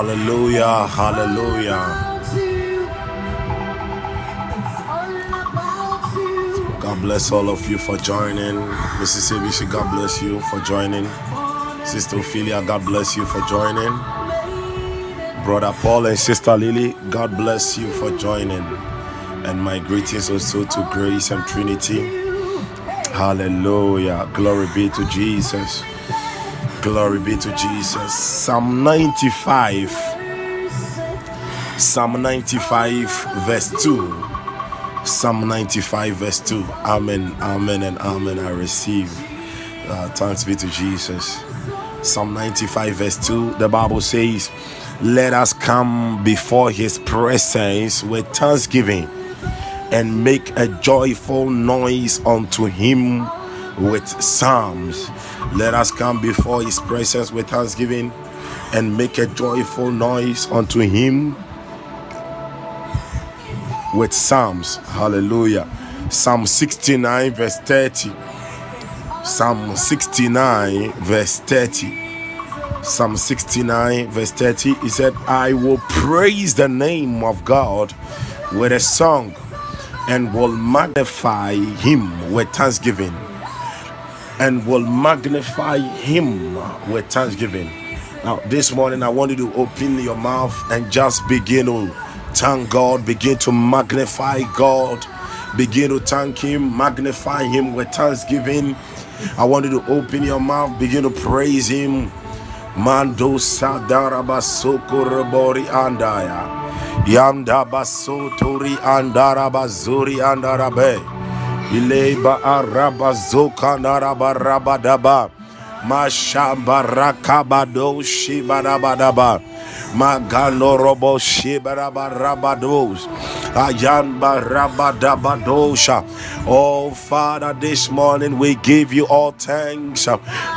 hallelujah, hallelujah. God bless all of you for joining. Mrs. ABC, God bless you for joining. Sister Ophelia, God bless you for joining. Brother Paul and Sister Lily, God bless you for joining. And my greetings also to Grace and Trinity. Hallelujah. Glory be to Jesus. Glory be to Jesus. Psalm 95. Psalm 95, verse 2. Psalm 95, verse 2. Amen, amen, and amen. I receive. Uh, thanks be to Jesus. Psalm 95, verse 2. The Bible says, Let us come before his presence with thanksgiving and make a joyful noise unto him with psalms. Let us come before his presence with thanksgiving and make a joyful noise unto him with psalms. Hallelujah. Psalm 69, verse 30. Psalm 69, verse 30. Psalm 69, verse 30. He said, I will praise the name of God with a song and will magnify him with thanksgiving. And will magnify him with thanksgiving. Now, this morning, I want you to open your mouth and just begin to thank God, begin to magnify God, begin to thank Him, magnify Him with thanksgiving. I want you to open your mouth, begin to praise Him. Mando sadaraba sokorobori andaya. Yanda basotori andaraba andarabe. Ileba araba zoka naraba rabadaba. Mashamba rakabado shibarabadaba. Magano robo shibaraba rabados. Ayamba rabadabadosha. Oh Father, this morning we give you all thanks.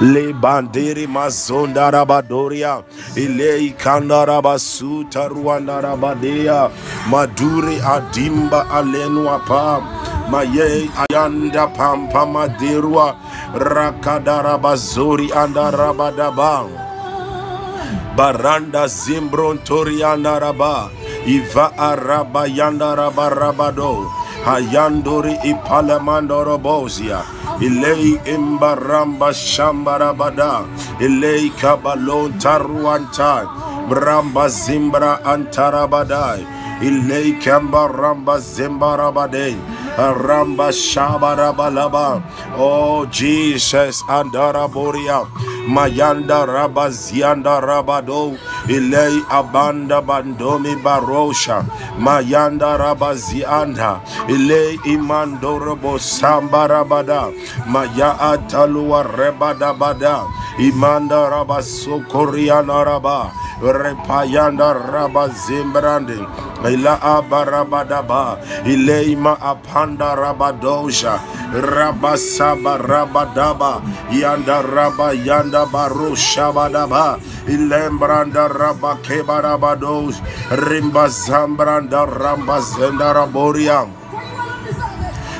Lebandiri mazonda rabadoria. Ilei kandaraba suta ruanda rabadia. Maduri adimba alenua pam. Maye ayanda pampa madirua. Rakadarabazori andarabadabang. Baranda Zimbron Torianda Raba Iva Araba Yanda Raba Rabado Hayandori Ipalamando Robosia Ilei Imbaramba Shambarabada Ilei Kabalon Taruanta Bramba Zimbra Antarabadai Ilei Kamba Ramba Zimbarabade Ramba Shabarabalaba. Oh Jesus, Andaraboria. Mayanda Rabazianda Rabado. Ilei Abanda Bandomi Barosha. Mayanda Rabazianda. Ilei Imandorobo Sambarabada. Maya Atalua Rebadabada. Imanda Rabasokoriana Rabba. Repayanda Rabba Zimbrande. Ila abarabadaba. Ileima apanda rabadosha. Rabasaba rabadaba. Yanda raba yanda baru shabadaba. Ilembranda raba kebarabados. Rimba zambranda ramba zendaraboria.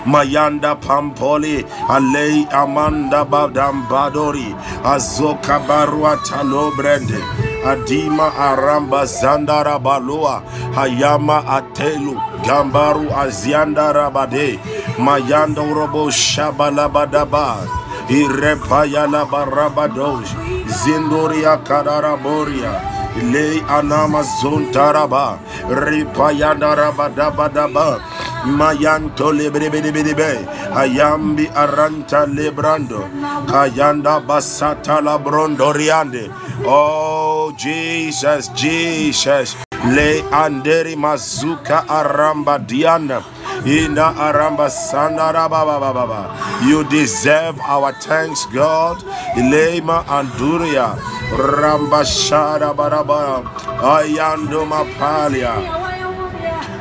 Mayanda Pampoli, Alei Amanda Badam Badori, Azoka Barua Talo Brende, Adima Aramba Zandara Balua, Hayama Atelu, Gambaru Azianda Rabade, Mayanda Robo Shabalabadaba, Irepayala Barabadosh, Zindoria Kadaraboria. Le anama zontaraba, ripayanda rabadabadaba, mayanto lebrebedebedebe, ayambi aranta lebrando, kayanda basata labrondoriande. Oh Jesus, Jesus, le anderi mazuka aramba diana. Ina aramba sandara baba baba. You deserve our thanks, God. Ilema anduria. Ramba shara baraba. Ayando mapalia.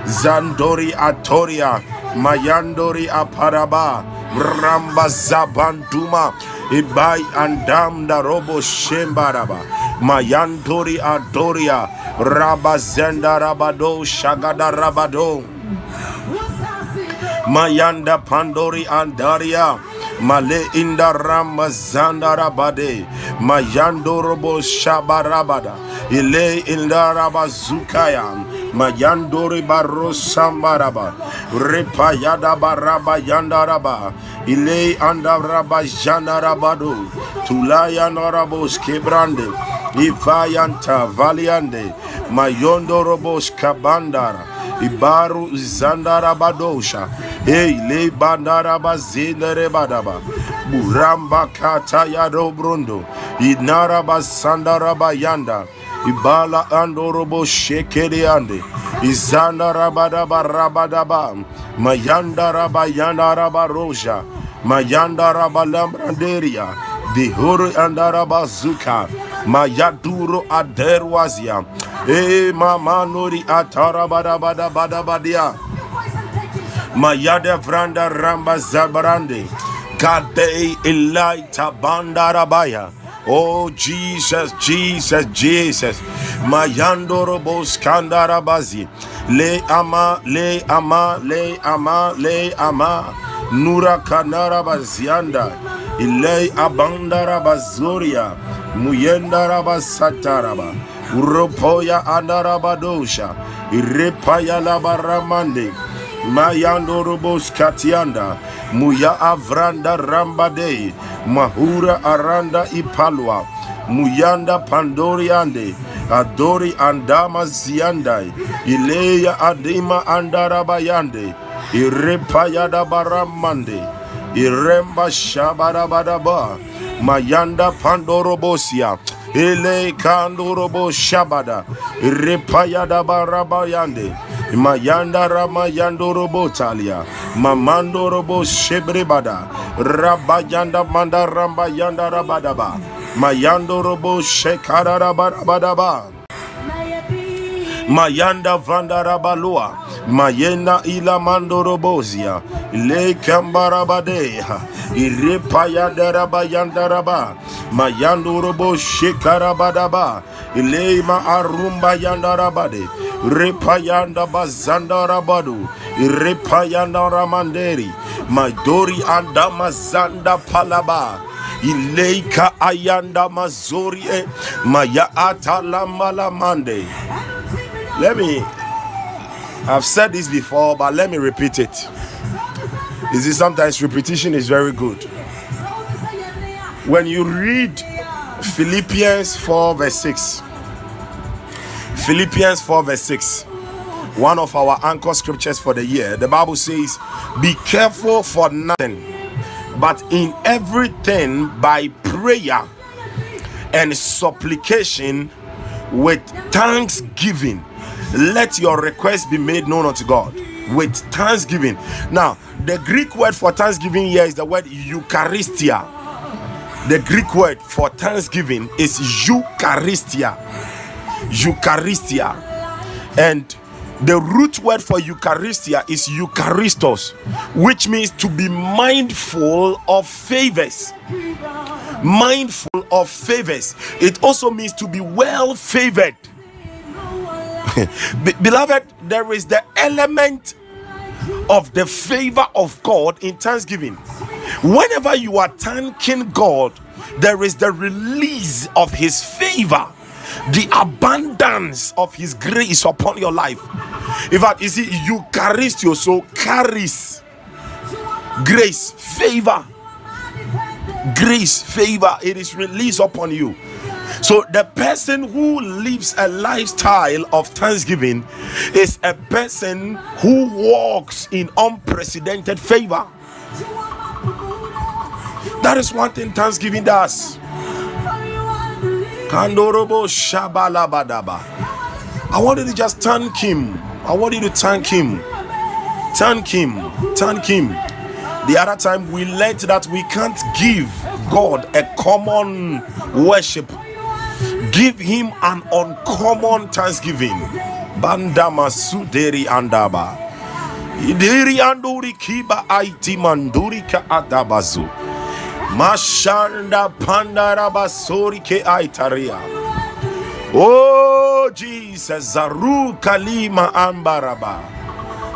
Zandori atoria. Mayandori aparaba. Ramba zabanduma. Ibai andam da robo shembaraba. Mayandori adoria. Rabazenda rabado shagada rabado. Mayanda Pandori Andaria. Male inda ramazanda rabade. Mayando robo shabarabada. Ile inda rabazukaya. Mayandori baro sambaraba. Repayada baraba yandaraba. Ile Andaraba jandarabado. Tulaya norabos kebrande. Ifayanta valiande. Mayondo robos kabandara. Ibaru zandara badosha. Hey, le bandara bazindere. Buramba kata yado brundo. Inara basandara bayanda. Ibala andorobo shekere ande. Izanda rabadaba rabadaba. Mayanda rabayanda rabaroja. Mayanda rabalambranderia. Dihuru andarabazuka. Mayaduro aderwazia. E mama nori atara bada bada bada badia. Mayada vranda ramba zabarande. Kade ilaita bandarabaya. Oh Jesus, Jesus, Jesus. Mayando robos kandarabazi. Le ama, le ama, le ama, le ama. Nura kanara bazianda. Ile abandara bazuria. Muyenda rabasataraba. Uropoya andarabadosha. Irepaya labaramande. Mayando robos katianda. Muya avranda rambade. Mahura aranda ipalwa. Muyanda pandoriande. Adori andama ziandai. Ileya adima andarabayande. Irepaya da baramande. Iremba shabarabadaba. Mayanda pandorobosia. Ele kandorobo shabada. Repayada barabayande. Mayanda ramayando robotalia. Mamando robo shebrebada. Rabayanda manda rambayanda rabadaba. Mayando robo shekara rabadaba. Mayanda vandarabalua. Mayena ila mandorobozia. Le kambarabadeha. Irepaya darabayandaraba. Mayandorobo shekarabadaba. Ileima arumba yandarabade. Repayanda bazandarabadu. Repayanda ramanderi. Madori andama zanda palaba. Ileika ayanda mazori e. Maya atalamalαμande. Let me I've said this before, but let me repeat it. Is it sometimes repetition is very good. When you read Philippians 4, verse 6, Philippians 4, verse 6, one of our anchor scriptures for the year. The Bible says, Be careful for nothing, but in everything by prayer and supplication with thanksgiving. Let your request be made known unto God with thanksgiving. Now, the Greek word for thanksgiving here is the word Eucharistia. The Greek word for thanksgiving is Eucharistia. Eucharistia. And the root word for Eucharistia is Eucharistos, which means to be mindful of favors. Mindful of favors. It also means to be well favored. Beloved, there is the element of the favor of God in thanksgiving. Whenever you are thanking God, there is the release of His favor, the abundance of His grace upon your life. In fact, you see, Eucharistio so carries grace, favor, grace, favor. It is released upon you. So, the person who lives a lifestyle of thanksgiving is a person who walks in unprecedented favor. That is one thing Thanksgiving does. Kandorobo Shabalabadaba. I want you to just thank him. I want you to thank him. Thank him. Thank him. The other time we learned that we can't give God a common worship. Give him an uncommon thanksgiving. Bandama Suderi Andaba. Idiri Anduri Kiba Aiti Mandurika Adabazu. Mashanda Pandarabasori Ke Aitaria. Oh Jesus, Zaru Kalima Ambaraba.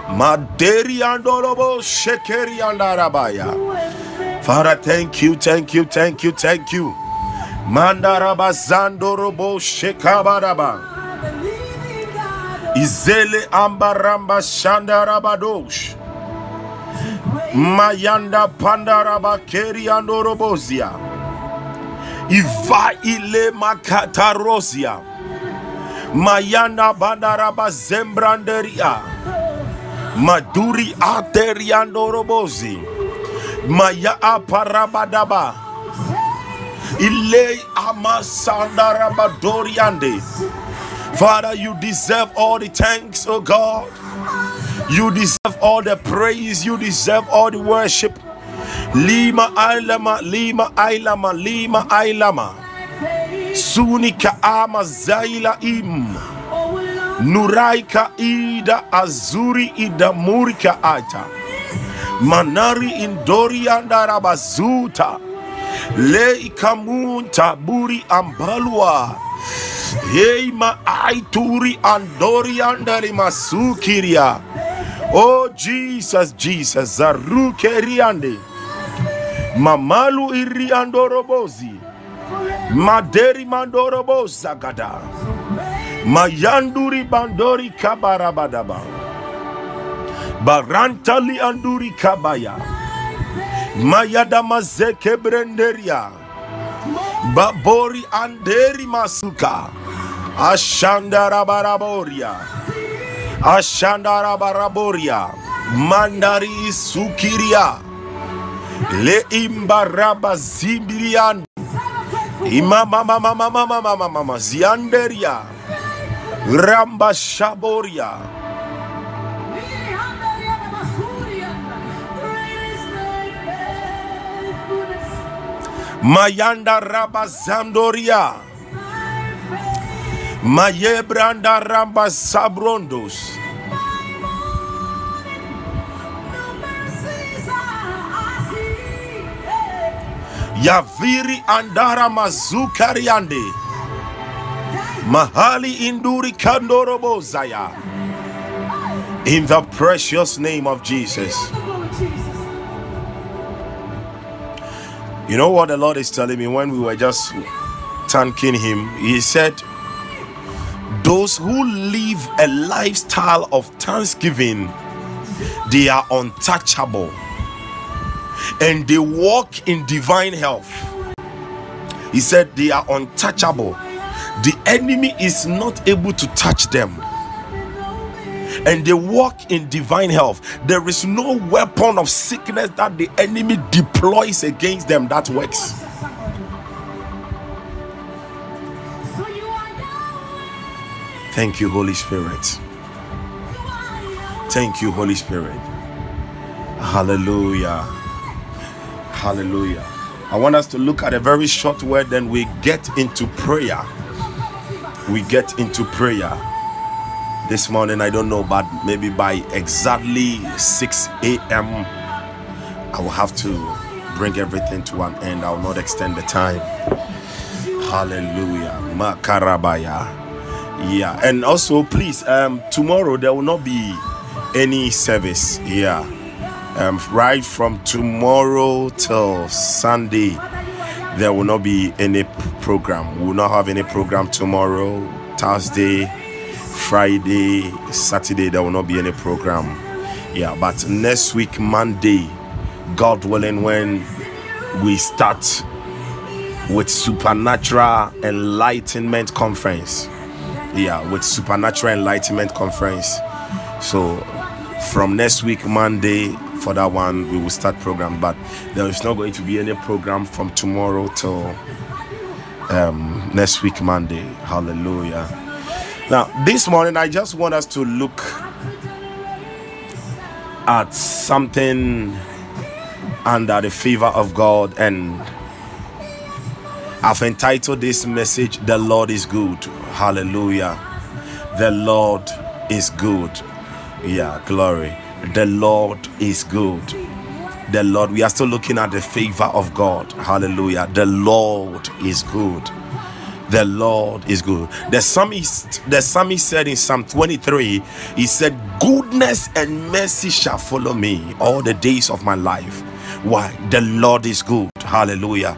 Maderi Andorobo Shekeri Andarabaya. Father, thank you, thank you, thank you, thank you. Mandaraba Zandorobo Shekabaraba. Izele Ambaramba Shandarabadosh. Mayanda Pandaraba Keri Andorobozia. Iva ile makatarosia. Mayanda Bandaraba Zembranderia. Maduri Ateriandorobozi. Maya Aparabadaba. Ile Amasandarabadoriande. Father, you deserve all the thanks, oh God. You deserve all the praise. You deserve all the worship. Lima Ailama, Lima Ailama, Lima Ailama. Sunika Ama Zaila Im. Nuraika Ida Azuri Ida Murika Ata. Manari Indorianda Rabazuta. Le Ikamunta Buri Ambalwa. Heima Aituri Andoriandari Masukiria. Oh Jesus, Jesus, Zarukeriande. Mamalu iriandorobozi. Maderi mandoroboza gada. Mayanduri bandori kabarabadaba. Barantali anduri kabaya. Mayada mazeke brenderia. Babori anderi masuka. Ashandarabaraboria. Ashandarabaraboria. Mandari sukiria. Le imbaraba zimbrian. Imama mama mama mama mama mama zianderia. Ramba shaboria. Mayanda raba zandoria. Mayebranda ramba sabrondos. Yaviri andara mazukariande. Mahali induri kandorobo zaya. In the precious name of Jesus. You know what the Lord is telling me when we were just thanking Him? He said, Those who live a lifestyle of thanksgiving, they are untouchable and they walk in divine health. He said, They are untouchable. The enemy is not able to touch them. and they walk in divine health. There is no weapon of sickness that the enemy deploys against them that works. Thank you, Holy Spirit. Thank you, Holy Spirit. Hallelujah. Hallelujah. I want us to look at a very short word, then we get into prayer. We get into prayer this morning. I don't know, but maybe by exactly 6 a.m., I will have to bring everything to an end. I will not extend the time. Hallelujah. Makarabaya. Yeah, and also please, um, tomorrow there will not be any service. Yeah, um, right from tomorrow till Sunday, there will not be any program. We will not have any program tomorrow, Thursday, Friday, Saturday. There will not be any program. Yeah, but next week, Monday, God willing, when we start with supernatural enlightenment conference yeah with supernatural enlightenment conference. So from next week monday for that one we will start program. But there is not going to be any program from tomorrow till um, next week monday. Hallelujah. Now this morning i just want us to look at something under the favor of god and I've entitled this message, The Lord is Good. Hallelujah. The Lord is good. Yeah, glory. The Lord is good. The Lord, we are still looking at the favor of God. Hallelujah. The Lord is good. The Lord is good. The psalmist, the psalmist said in Psalm 23, he said, Goodness and mercy shall follow me all the days of my life. Why? The Lord is good. Hallelujah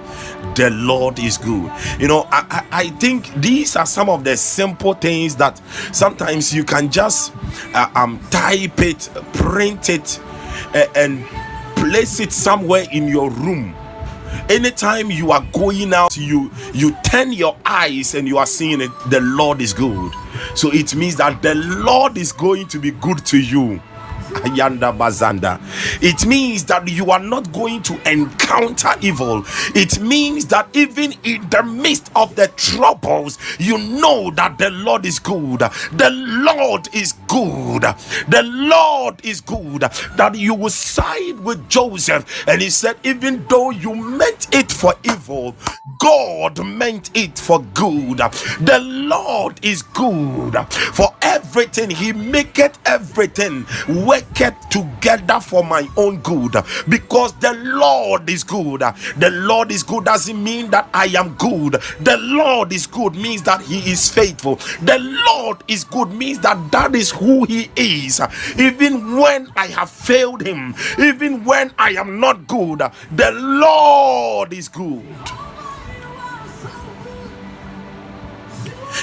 the Lord is good. You know, I, I, think these are some of the simple things that sometimes you can just uh, um type it, print it, uh, and place it somewhere in your room anytime you are going out you you turn your eyes and you are seeing it the lord is good so it means that the lord is going to be good to you Ayanda Bazanda. It means that you are not going to encounter evil. It means that even in the midst of the troubles, you know that the Lord is good. The Lord is good. The Lord is good. That you will side with Joseph. And he said, even though you meant it for evil, God meant it for good. The Lord is good for everything. He maketh everything worketh together for my own good because the Lord is good. The Lord is good doesn't mean that I am good. The Lord is good means that He is faithful. The Lord is good means that that is who He is. Even when I have failed Him, even when I am not good, the Lord is good.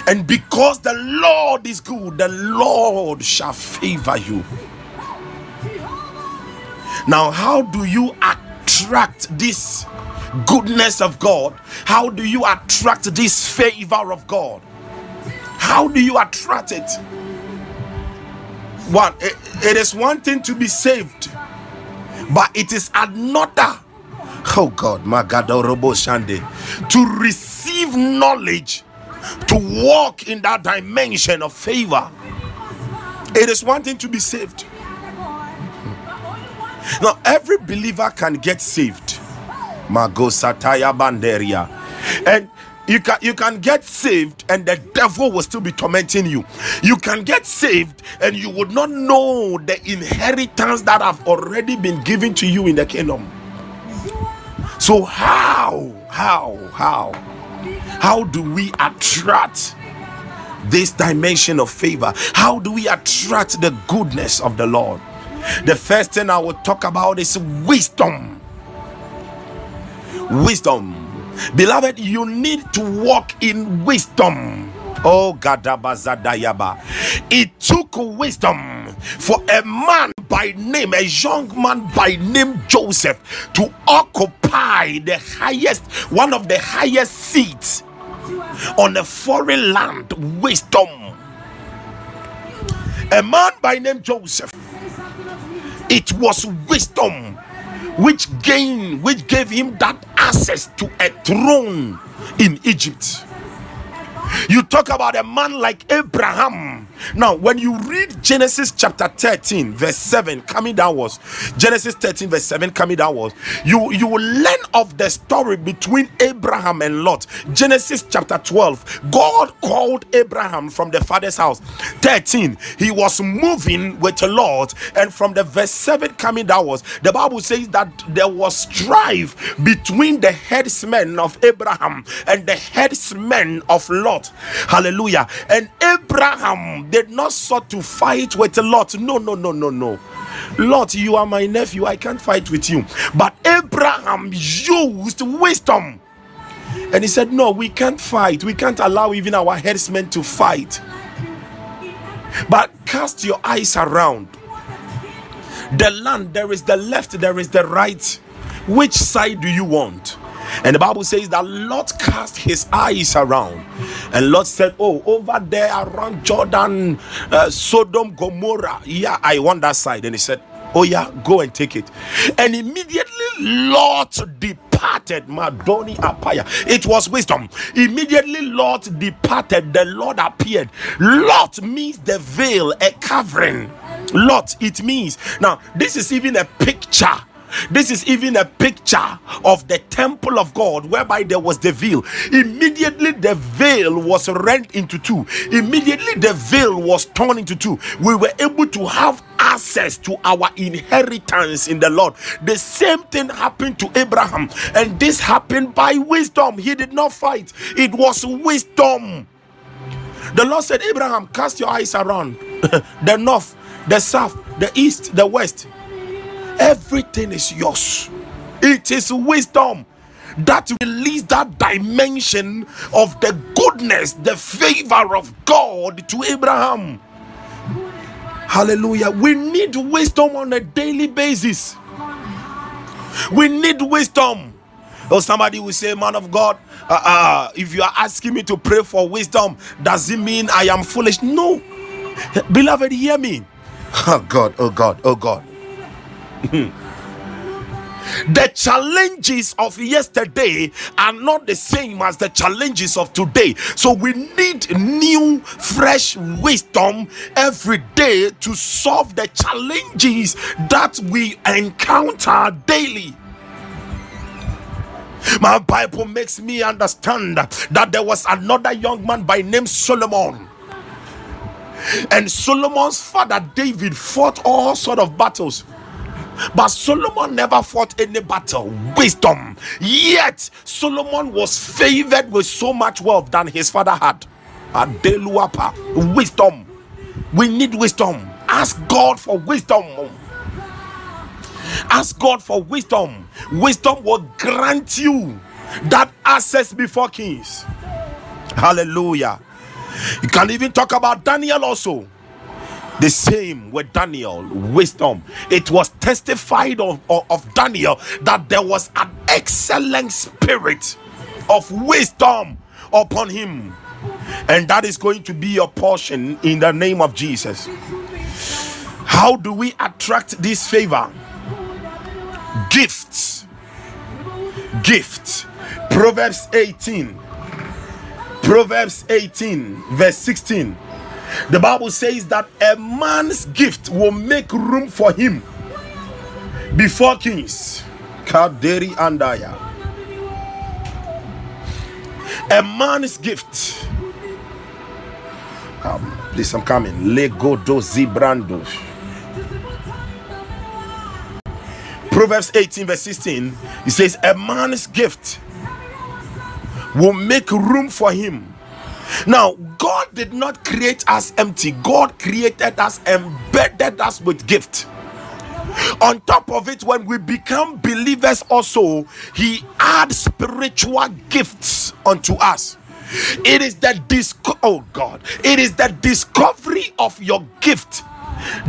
And because the Lord is good, the Lord shall favor you. Now, how do you attract this goodness of God? How do you attract this favor of God? How do you attract it? One, it, is one thing to be saved, but it is another. Oh God, my God, Shande, to receive knowledge, to walk in that dimension of favor. It is one thing to be saved, now, every believer can get saved. Mago Sataya Banderia. And you can you can get saved and the devil will still be tormenting you you can get saved and you would not know the inheritance that have already been given to you in the kingdom so how how how how do we attract this dimension of favor how do we attract the goodness of the lord the first thing I will talk about is wisdom. Wisdom. Beloved, you need to walk in wisdom. Oh, Gadabazadayaba. It took wisdom for a man by name, a young man by name Joseph, to occupy the highest, one of the highest seats on a foreign land. Wisdom A man by name Joseph. It was wisdom which gained, which gave him that access to a throne in Egypt. You talk about a man like Abraham. Now, when you read Genesis chapter 13, verse 7, coming downwards, Genesis 13, verse 7, coming downwards, you, you will learn of the story between Abraham and Lot. Genesis chapter 12, God called Abraham from the father's house. 13, he was moving with the Lord, and from the verse 7 coming downwards, the Bible says that there was strife between the headsmen of Abraham and the headsmen of Lot. Hallelujah. And Abraham did not sought to fight with Lot. No, no, no, no, no. Lot, you are my nephew. I can't fight with you. But Abraham used wisdom. And he said, No, we can't fight. We can't allow even our headsmen to fight. But cast your eyes around. The land, there is the left, there is the right. Which side do you want? And the Bible says that Lot cast his eyes around, and Lot said, Oh, over there around Jordan, uh, Sodom, Gomorrah. Yeah, I want that side. And he said, Oh, yeah, go and take it. And immediately Lot departed. Madoni Apaya. It was wisdom. Immediately Lot departed. The Lord appeared. Lot means the veil, a covering. Lot, it means. Now, this is even a picture this is even a picture of the temple of God whereby there was the veil. Immediately the veil was rent into two. Immediately the veil was torn into two. We were able to have access to our inheritance in the Lord. The same thing happened to Abraham, and this happened by wisdom. He did not fight, it was wisdom. The Lord said, Abraham, cast your eyes around the north, the south, the east, the west Everything is yours. It is wisdom that release that dimension of the goodness, the favor of God to Abraham. Hallelujah. We need wisdom on a daily basis. We need wisdom. Or somebody will say, Man of God, uh, uh, if you are asking me to pray for wisdom, does it mean I am foolish? No. Beloved, hear me. Oh God, oh God, oh God. The challenges of yesterday are not the same as the challenges of today. So we need new, fresh wisdom every day to solve the challenges that we encounter daily. My Bible makes me understand that there was another young man by name Solomon. And Solomon's father David fought all sort of battles but Solomon never fought any battle. Wisdom. Yet Solomon was favored with so much wealth than his father had. Adeluapa. Wisdom. We need wisdom. Ask God for wisdom. Ask God for wisdom. Wisdom will grant you that access before kings. Hallelujah. You can even talk about Daniel also the same with Daniel, wisdom. It was testified of, of, of, Daniel that there was an excellent spirit of wisdom upon him. And that is going to be your portion in the name of Jesus. How do we attract this favor? Gifts. Gift. Proverbs 18. Proverbs 18, verse 16 the Bible says that a man's gift will make room for him before kings. Kaderi Andaya. A man's gift. Um, please, I'm coming. Lego do Zibrandos. Proverbs 18, verse 16. It says, A man's gift will make room for him now, God did not create us empty, God created us, embedded us with gift. On top of it, when we become believers, also, He adds spiritual gifts unto us. It is the disco- oh God, it is the discovery of your gift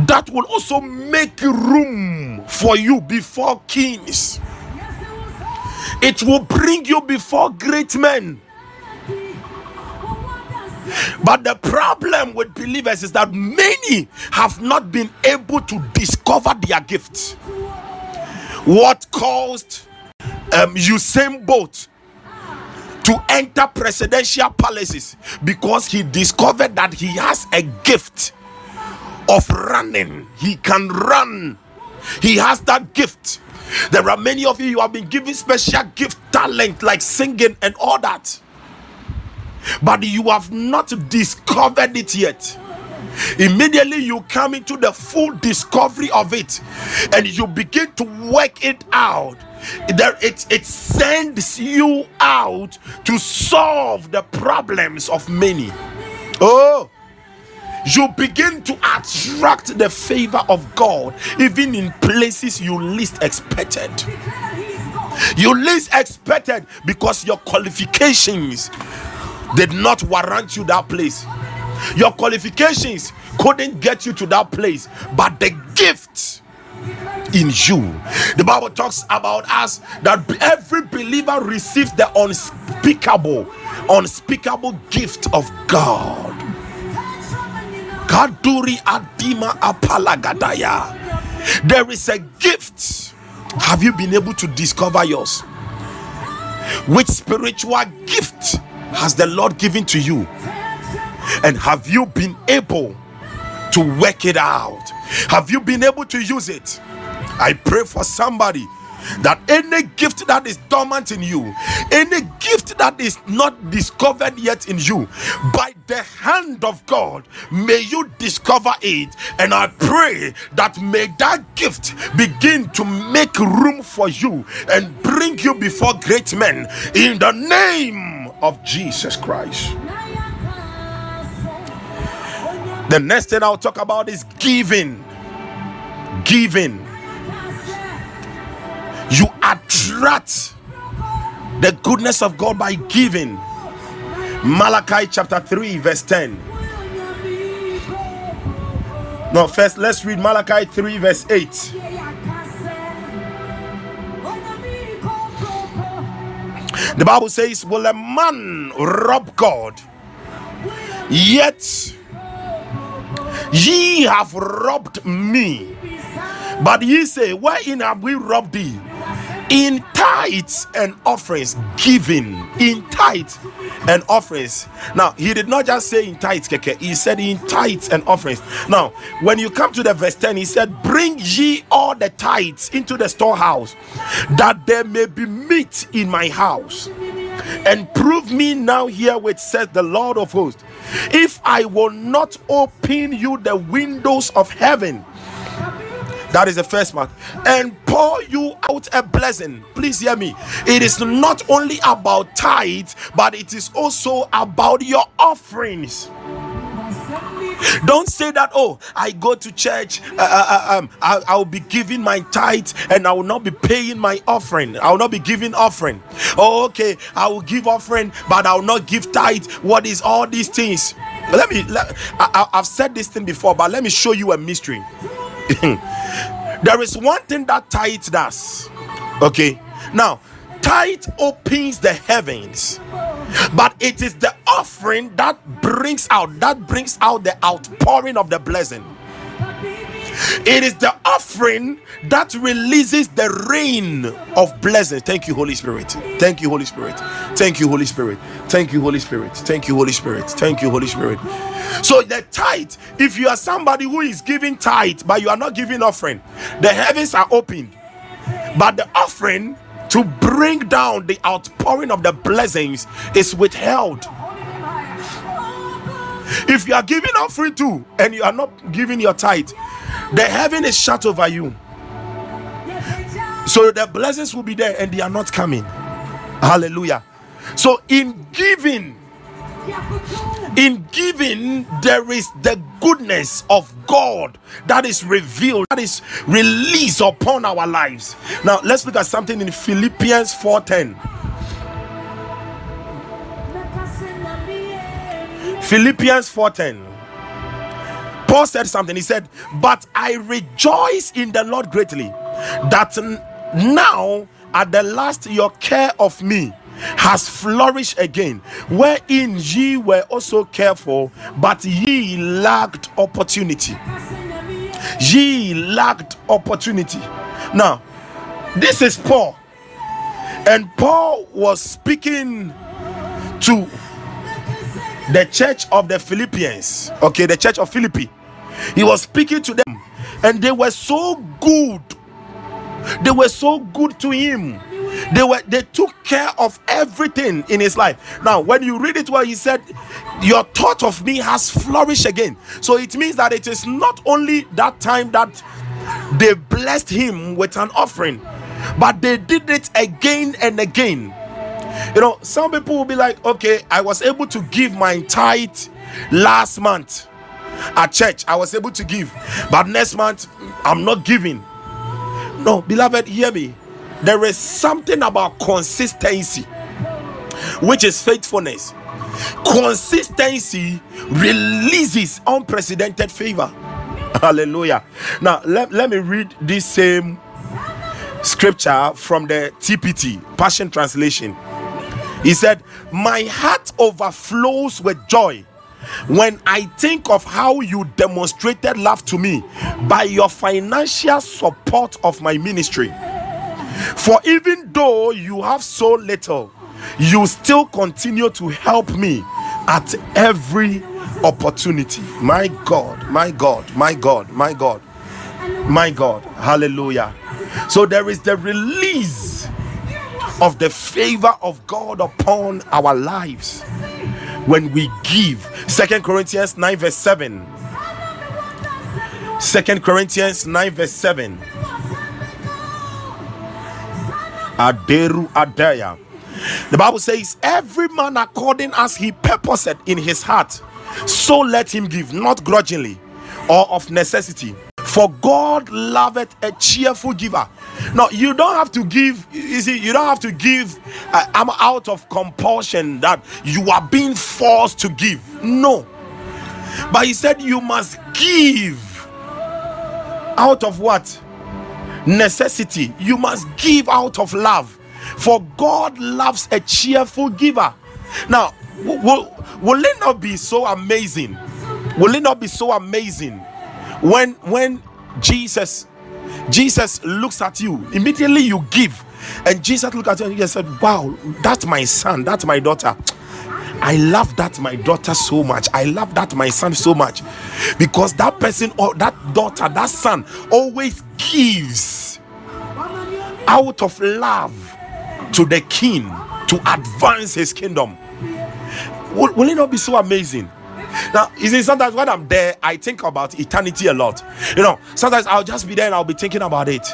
that will also make room for you before kings. It will bring you before great men But the problem with believers is that many have not been able to discover their gifts. What caused um, Usain Bolt to enter presidential palaces because he discovered that he has a gift of running. He can run. He has that gift. There are many of you who have been given special gift talent like singing and all that. But you have not discovered it yet. Immediately you come into the full discovery of it and you begin to work it out. There it, it sends you out to solve the problems of many. Oh, you begin to attract the favor of God even in places you least expected. You least expected because your qualifications did not warrant you that place. Your qualifications couldn't get you to that place, but the gift in you. The Bible talks about us that every believer receives the unspeakable, unspeakable gift of God. Kaduri Adima Apalagadaya. There is a gift. Have you been able to discover yours? Which spiritual gift has the Lord given to you? And have you been able to work it out? Have you been able to use it? I pray for somebody that any gift that is dormant in you, any gift that is not discovered yet in you, by the hand of God, may you discover it. And I pray that may that gift begin to make room for you and bring you before great men in the name of Jesus Christ. The next thing I'll talk about is giving. Giving you attract the goodness of God by giving. Malachi chapter 3, verse 10. No, first let's read Malachi 3, verse 8. The Bible says, Will a man rob God? Yet ye have robbed me. But ye say, Wherein have we robbed thee? In tithes and offerings giving. In tithes and offerings. Now he did not just say in tithes keke. He said in tithes and offerings. Now when you come to the verse 10 he said bring ye all the tithes into the storehouse that there may be meat in my house. And prove me now herewith says the lord of hosts if i will not open you the windows of heaven that is the first mark. And pour you out a blessing. Please hear me. It is not only about tithe, but it is also about your offerings. Don't say that, oh, I go to church, uh, uh, uh um, I, I, will be giving my tithe and I will not be paying my offering. I will not be giving offering. Oh, okay, I will give offering, but I will not give tithe. What is all these things? Let me, let, I, I've said this thing before, but let me show you a mystery. there is one thing that tithe does. Okay. Now, tithe opens the heavens, but it is the offering that brings out that brings out the outpouring of the blessing. It is the offering that releases the rain of blessing. Thank you, Holy Spirit. Thank you, Holy Spirit. Thank you, Holy Spirit. Thank you, Holy Spirit. Thank you, Holy Spirit. Thank you, Holy Spirit. So the tithe, if you are somebody who is giving tithe, but you are not giving offering, the heavens are open, But the offering to bring down the outpouring of the blessings is withheld. If you are giving offering too and you are not giving your tithe, the heaven is shut over you. So the blessings will be there and they are not coming. Hallelujah. So in giving, in giving, there is the goodness of God that is revealed, that is released upon our lives. Now let's look at something in Philippians 4:10. Philippians 4:10. Paul said something. He said, But I rejoice in the Lord greatly that now at the last your care of me has flourished again, wherein ye were also careful, but ye lacked opportunity. Ye lacked opportunity. Now, this is Paul, and Paul was speaking to the church of the Philippians, okay, the church of Philippi. He was speaking to them, and they were so good. They were so good to him. They were they took care of everything in his life. Now, when you read it, where he said, Your thought of me has flourished again. So it means that it is not only that time that they blessed him with an offering, but they did it again and again you know, some people will be like, okay, I was able to give my tithe last month at church. I was able to give, but next month I'm not giving. No, beloved, hear me. There is something about consistency, which is faithfulness. Consistency releases unprecedented favor. Hallelujah. Now, let, let me read this same scripture from the TPT, Passion Translation. He said, My heart overflows with joy when I think of how you demonstrated love to me by your financial support of my ministry. For even though you have so little, you still continue to help me at every opportunity. My God, my God, my God, my God, my God. Hallelujah. So there is the release of the favor of God upon our lives when we give. Second Corinthians 9, verse 7. Second Corinthians 9, verse 7. Aderu Adaya. The Bible says, Every man according as he purposed in his heart, so let him give, not grudgingly or of necessity. For God loveth a cheerful giver. Now you don't have to give. You see, you don't have to give. Uh, I'm out of compulsion that you are being forced to give. No, but he said you must give out of what necessity. You must give out of love, for God loves a cheerful giver. Now, will, will it not be so amazing? Will it not be so amazing when when Jesus Jesus looks at you, immediately you give, and Jesus looked at you and he said, Wow, that's my son, that's my daughter. I love that my daughter so much. I love that my son so much because that person or that daughter, that son always gives out of love to the king to advance his kingdom. Will, will it not be so amazing? Now, you see, sometimes when I'm there, I think about eternity a lot. You know, sometimes I'll just be there and I'll be thinking about it.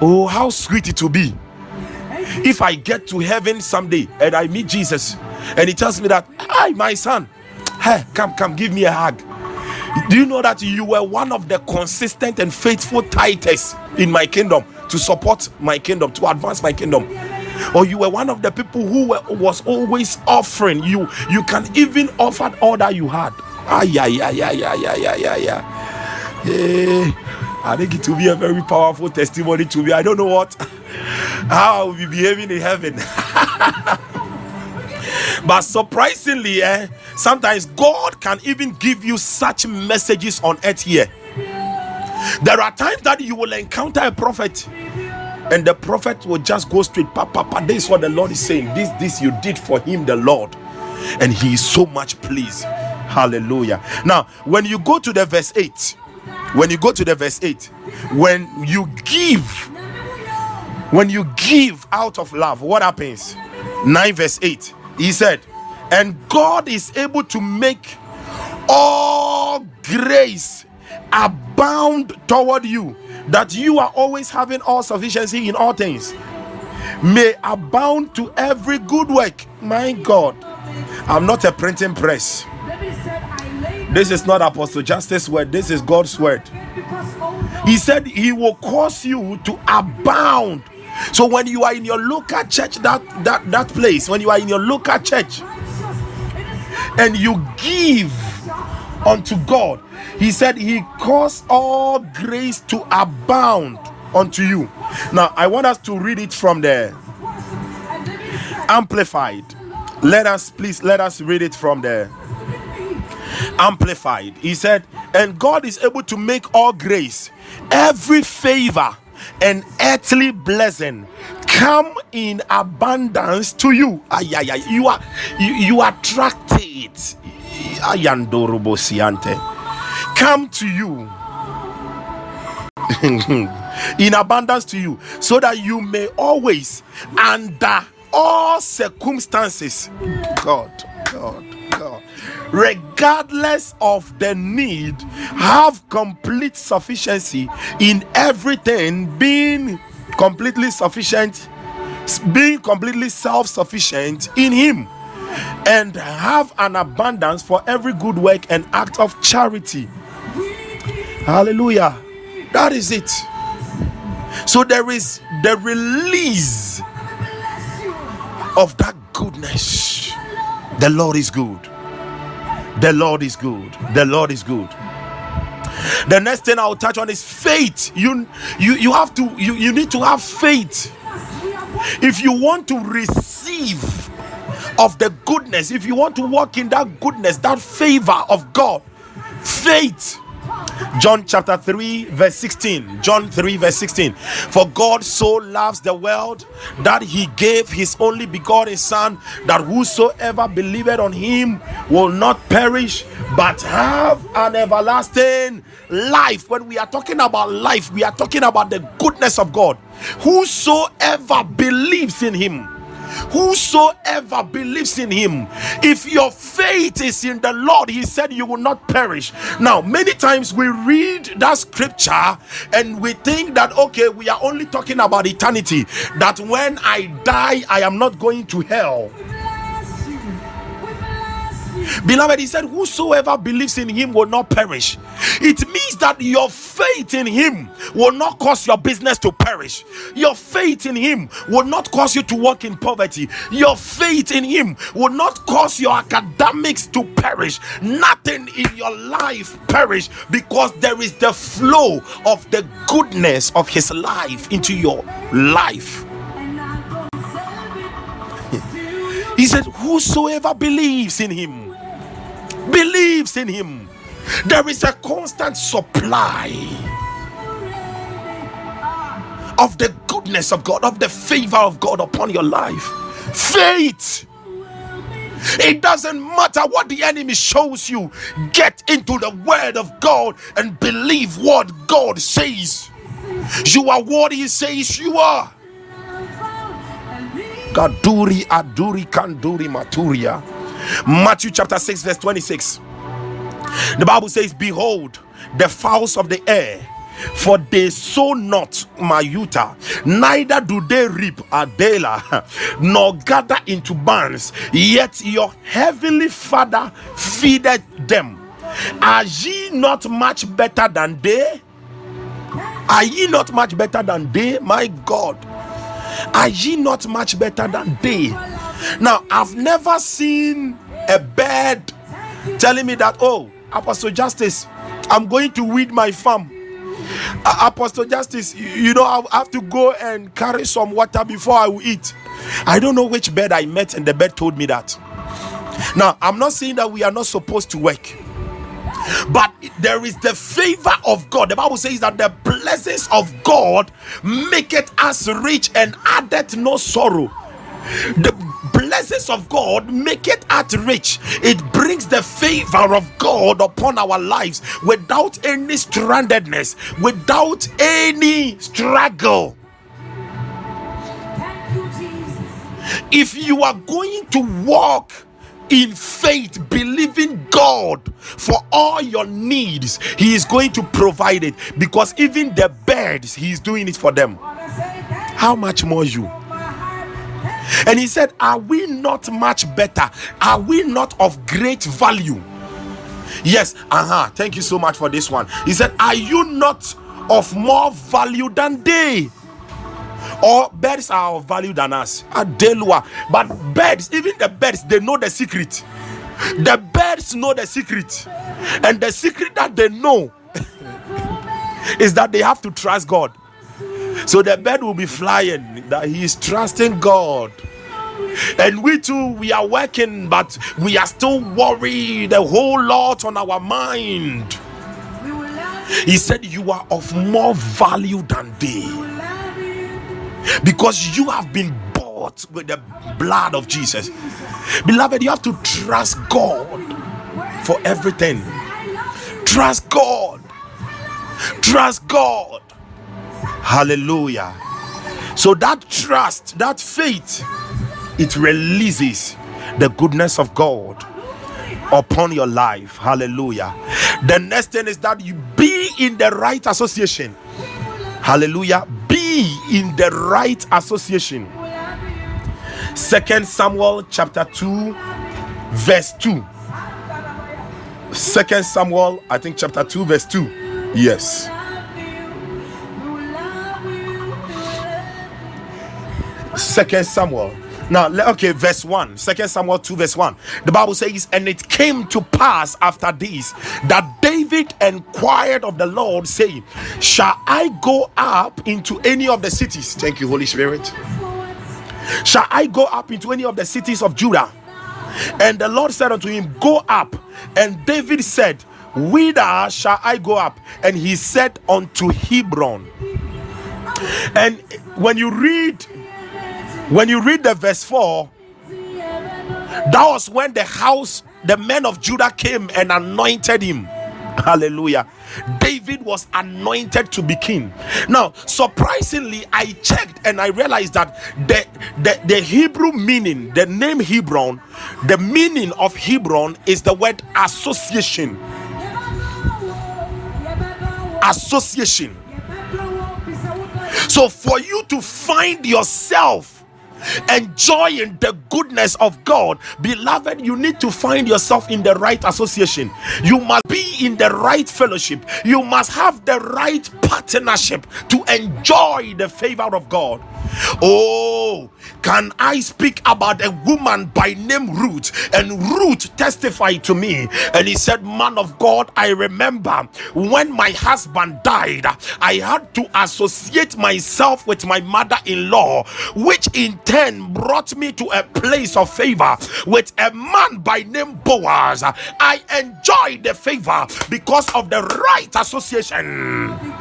Oh, how sweet it will be if I get to heaven someday and I meet Jesus and he tells me that, Hi, my son, hey, come, come, give me a hug. Do you know that you were one of the consistent and faithful tithes in my kingdom to support my kingdom, to advance my kingdom? Or you were one of the people who were, was always offering you you can even offer all that you had ah yeah yeah yeah yeah yeah yeah yeah yeah I think it will be a very powerful testimony to me. I don't know what how I will be behaving in heaven. but surprisingly, eh, sometimes God can even give you such messages on earth here. There are times that you will encounter a prophet and the prophet will just go straight papa papa this is what the lord is saying. This this you did for him the lord. And he is so much pleased. Hallelujah. Now when you go to the verse 8 when you go to the verse 8 when you give when you give out of love what happens? 9 verse 8 he said and god is able to make all grace abound toward you that you are always having all sufficiency in all things. May abound to every good work. My god i'm not a printing press. This is not apostle justice word. This is god's word. He said he will cause you to abound. So when you are in your local church that that that place when you are in your local church and you give unto god he said he caused all grace to abound unto you now i want us to read it from the Amplified. Let us please let us read it from there. Amplified. He said, and God is able to make all grace, every favor, and earthly blessing come in abundance to you. Ay, ay, ay. You are you, you attract it. Ayandorobosiante. Come to you in abundance to you, so that you may always, under all circumstances, God, God, God, regardless of the need, have complete sufficiency in everything, being completely sufficient, being completely self sufficient in Him, and have an abundance for every good work and act of charity. Hallelujah. That is it. So there is the release of that goodness. The Lord is good. The Lord is good. The Lord is good. The next thing I'll touch on is faith. You you you have to you, you need to have faith. If you want to receive of the goodness, if you want to walk in that goodness, that favor of God, faith John chapter 3, verse 16. John 3, verse 16. For God so loves the world that he gave his only begotten Son, that whosoever believeth on him will not perish but have an everlasting life. When we are talking about life, we are talking about the goodness of God. Whosoever believes in him Whosoever believes in him, if your faith is in the Lord, he said you will not perish. Now, many times we read that scripture and we think that okay, we are only talking about eternity, that when I die, I am not going to hell. Beloved, he said, Whosoever believes in him will not perish. It means that your faith in him will not cause your business to perish. Your faith in him will not cause you to walk in poverty. Your faith in him will not cause your academics to perish. Nothing in your life perish because there is the flow of the goodness of his life into your life. He said, Whosoever believes in him believes in him, there is a constant supply of the goodness of God, of the favor of God upon your life. Faith. It doesn't matter what the enemy shows you, get into the word of God and believe what God says. You are what He says you are. Kaduri Aduri Kanduri Maturia. Matthew chapter 6, verse 26. The Bible says, Behold, the fowls of the air, for they sow not mayuta, neither do they reap adela, nor gather into barns, yet your heavenly Father feedeth them. Are ye not much better than they? Are ye not much better than they? My God, are ye not much better than they? Now, I've never seen a bird telling me that, oh, Apostle Justice, I'm going to weed my farm. Uh, Apostle Justice, you, you know, I have to go and carry some water before I will eat. I don't know which bird I met, and the bird told me that. Now, I'm not saying that we are not supposed to work, but there is the favor of God. The Bible says that the blessings of God make it us rich and addeth no sorrow. The blessings of God make it at rich. It brings the favor of God upon our lives without any strandedness, without any struggle. If you are going to walk in faith, believing God for all your needs, He is going to provide it because even the birds, He is doing it for them. How much more you? And he said, Are we not much better? Are we not of great value? Yes, uh huh. Thank you so much for this one. He said, Are you not of more value than they? Or birds are of value than us. Adelua. But birds, even the birds, they know the secret. The birds know the secret. And the secret that they know is that they have to trust God. So the bird will be flying, that he is trusting God. And we too, we are working, but we are still worried a whole lot on our mind. He said, You are of more value than they because you have been bought with the blood of Jesus. Beloved, you have to trust God for everything. Trust God. Trust God. Hallelujah. So that trust, that faith, it releases the goodness of God upon your life. Hallelujah. The next thing is that you be in the right association. Hallelujah. Be in the right association. Second Samuel chapter 2, verse 2. Second Samuel, I think chapter 2, verse 2. Yes. Second Samuel. Now, okay, verse 1. Second Samuel 2, verse 1. The Bible says, And it came to pass after this that David inquired of the Lord, saying, Shall I go up into any of the cities? Thank you, Holy Spirit. Shall I go up into any of the cities of Judah? And the Lord said unto him, Go up. And David said, Whither shall I go up? And he said unto Hebron. And when you read when you read the verse 4 that was when the house the men of judah came and anointed him. Hallelujah. David was anointed to be king. Now surprisingly i checked and i realized that the, the the hebrew meaning the name hebron the meaning of hebron is the word association. Association. So for you to find yourself enjoying the goodness of God, beloved, you need to find yourself in the right association. You must be in the right fellowship. You must have the right partnership to enjoy the favor of God. Oh, can I speak about a woman by name Ruth? And Ruth testified to me, and he said, Man of God, I remember when my husband died, I had to associate myself with my mother in law, which in turn brought me to a place of favor with a man by name Boaz. I enjoyed the favor because of the right association.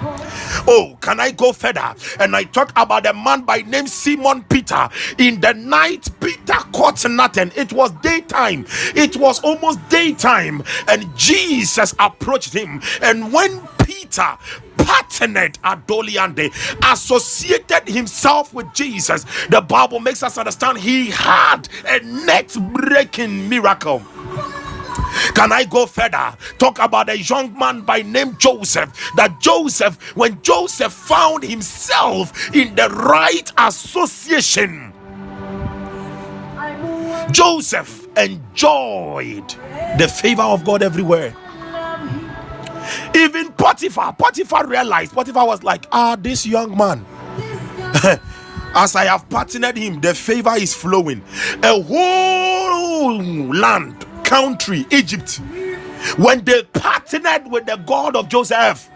Oh, can I go further? And I talk about a man by name Simon Peter. In the night, Peter caught nothing. It was daytime, it was almost daytime, and Jesus approached him. And when Peter partnered Adoliande, associated himself with Jesus, the Bible makes us understand he had a net breaking miracle. Can I go further? Talk about a young man by name Joseph. That Joseph, when Joseph found himself in the right association, Joseph enjoyed the favor of God everywhere. Even Potiphar, Potiphar realized, Potiphar was like, ah, this young man. As I have partnered him, the favor is flowing. A whole land country, Egypt, when they partnered with the God of Joseph.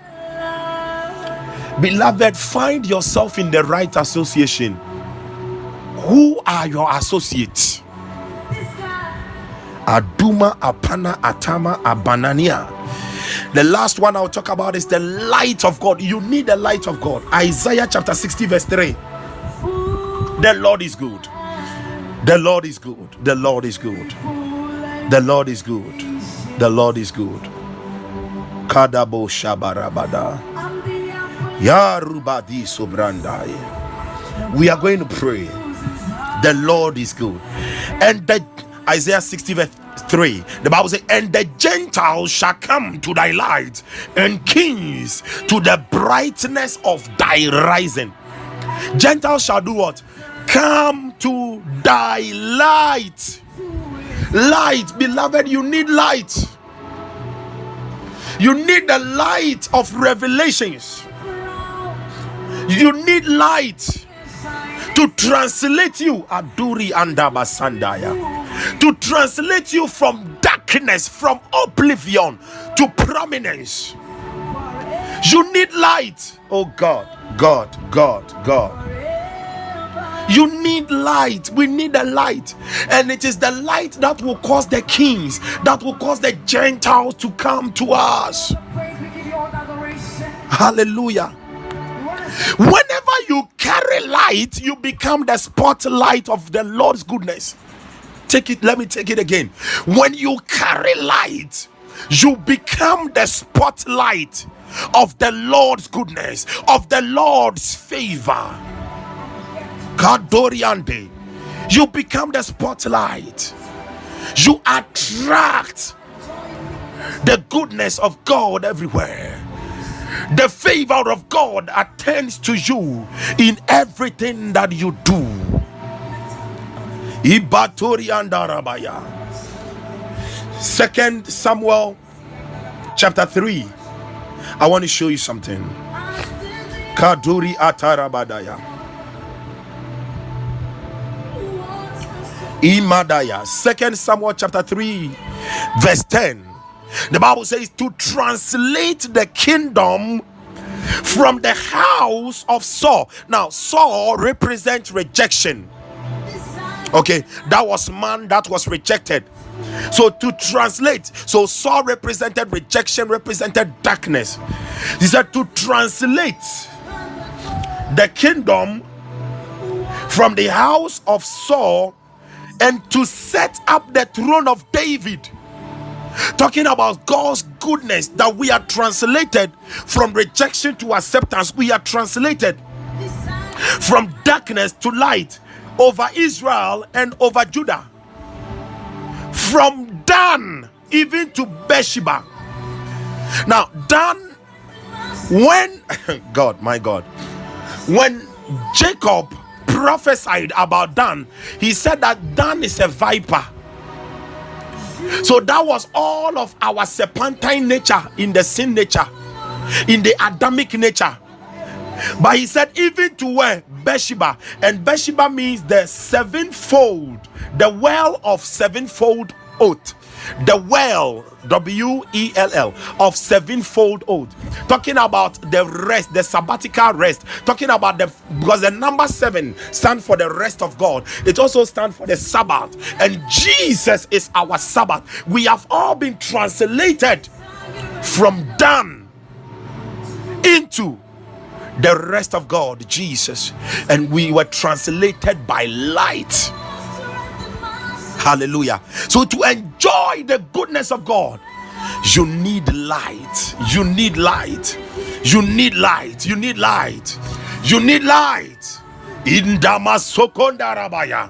Beloved, find yourself in the right association. Who are your associates? Aduma, Apana, Atama, Abanania. The last one I'll talk about is the light of God. You need the light of God. Isaiah chapter 60, verse 3. The Lord is good. The Lord is good. The Lord is good. The Lord is good. The Lord is good. Kadabo Shabarabada. Yarubadi Sobrandai. We are going to pray. The Lord is good. And the Isaiah 60 verse 3 the bible says and the gentiles shall come to thy light and kings to the brightness of thy rising gentiles shall do what come to thy light Light, beloved, you need light. You need the light of revelations. You need light to translate you, Aduri Andabasandaya, to translate you from darkness, from oblivion to prominence. You need light. Oh God, God, God, God. You need light. We need a light. And it is the light that will cause the kings, that will cause the Gentiles to come to us. Hallelujah. Whenever you carry light, you become the spotlight of the Lord's goodness. Take it, let me take it again. When you carry light, you become the spotlight of the Lord's goodness, of the Lord's favor. Kadoriande. You become the spotlight. You attract the goodness of God everywhere. The favor of God attends to you in everything that you do. Ibatoriandarabaya. Second Samuel chapter 3. I want to show you something. Kaduri atarabadaya. Imadaya. Second Samuel chapter 3, verse 10. The Bible says to translate the kingdom from the house of Saul. Now, Saul represents rejection. Okay, that was man that was rejected. So to translate, so Saul represented rejection, represented darkness. He said to translate the kingdom from the house of Saul and to set up the throne of David. Talking about God's goodness that we are translated from rejection to acceptance. We are translated from darkness to light over Israel and over Judah. From Dan even to Beersheba. Now, Dan, when God, my God, when Jacob prophesied about Dan, he said that Dan is a viper. So that was all of our serpentine nature in the sin nature, in the Adamic nature. But he said, even to where Beersheba, and Beersheba means the sevenfold, the well of sevenfold oath. The well, W E L L, of sevenfold old Talking about the rest, the sabbatical rest. Talking about the because the number seven stand for the rest of God. It also stands for the Sabbath, and Jesus is our Sabbath. We have all been translated from Dan into the rest of God, Jesus, and we were translated by light. Hallelujah. So, to enjoy the goodness of God, you need light. You need light. You need light. You need light. You need light. In Damasokonda Rabaya.